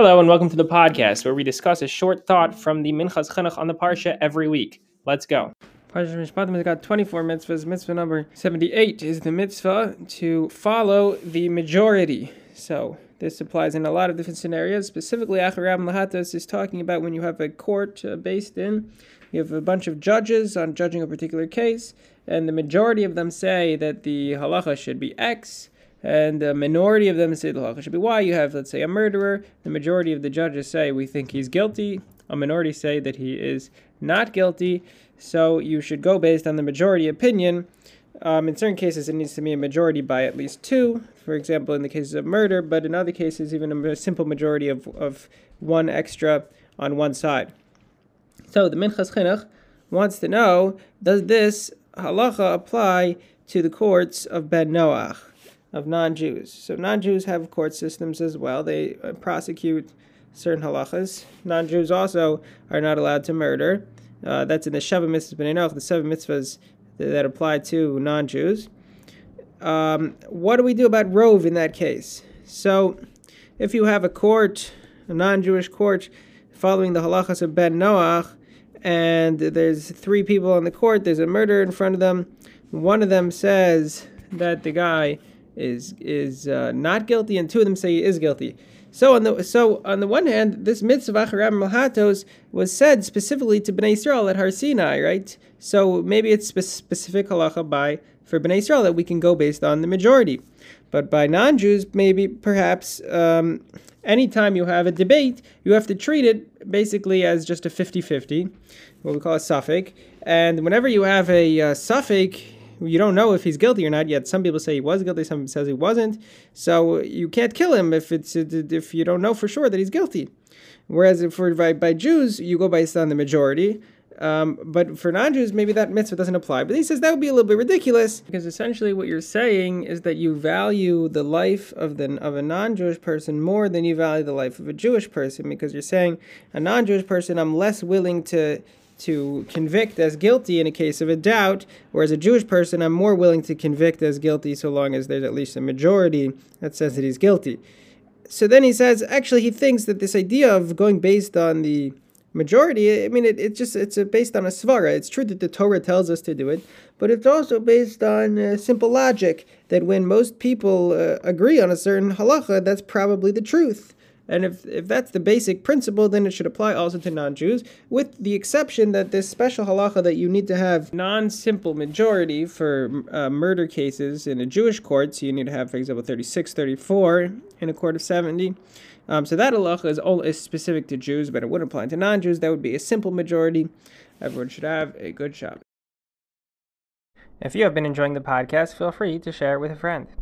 Hello and welcome to the podcast where we discuss a short thought from the Minchas Chinuch on the Parsha every week. Let's go. Parsha Mishpatim has got 24 mitzvahs. Mitzvah number 78 is the mitzvah to follow the majority. So this applies in a lot of different scenarios. Specifically, Acharab Lahatos is talking about when you have a court uh, based in, you have a bunch of judges on judging a particular case, and the majority of them say that the halacha should be X and the minority of them say the halacha should be why. You have, let's say, a murderer. The majority of the judges say we think he's guilty. A minority say that he is not guilty. So you should go based on the majority opinion. Um, in certain cases, it needs to be a majority by at least two. For example, in the cases of murder, but in other cases, even a simple majority of, of one extra on one side. So the Minchas Chinuch wants to know: Does this halacha apply to the courts of Ben Noach? Of non-Jews. So non-Jews have court systems as well. They uh, prosecute certain halachas. Non-Jews also are not allowed to murder. Uh, that's in the Sheva mitzvahs b'nei the seven mitzvahs that apply to non-Jews. Um, what do we do about rov in that case? So, if you have a court, a non-Jewish court, following the halachas of Ben Noach, and there's three people on the court, there's a murder in front of them. One of them says that the guy is is uh, not guilty, and two of them say he is guilty. So on the so on the one hand, this mitzvah Acharab Malhatos was said specifically to Bnei Israel at Har Sinai, right? So maybe it's spe- specific halacha by for Bnei Israel that we can go based on the majority, but by non-Jews, maybe perhaps um, anytime you have a debate, you have to treat it basically as just a 50-50, what we call a safek, and whenever you have a uh, safek you don't know if he's guilty or not yet. Some people say he was guilty, some says he wasn't. So you can't kill him if it's if you don't know for sure that he's guilty. Whereas for by, by Jews, you go based on the majority. Um, but for non-Jews, maybe that mitzvah doesn't apply. But he says that would be a little bit ridiculous because essentially what you're saying is that you value the life of the of a non-Jewish person more than you value the life of a Jewish person because you're saying a non-Jewish person I'm less willing to to convict as guilty in a case of a doubt, whereas a Jewish person I'm more willing to convict as guilty so long as there's at least a majority that says that he's guilty. So then he says, actually, he thinks that this idea of going based on the majority, I mean, it, it's just it's based on a svara. It's true that the Torah tells us to do it, but it's also based on uh, simple logic that when most people uh, agree on a certain halacha, that's probably the truth. And if, if that's the basic principle, then it should apply also to non Jews, with the exception that this special halacha that you need to have non simple majority for uh, murder cases in a Jewish court. So you need to have, for example, 36, 34 in a court of 70. Um, so that halacha is, all, is specific to Jews, but it wouldn't apply to non Jews. That would be a simple majority. Everyone should have a good shot. If you have been enjoying the podcast, feel free to share it with a friend.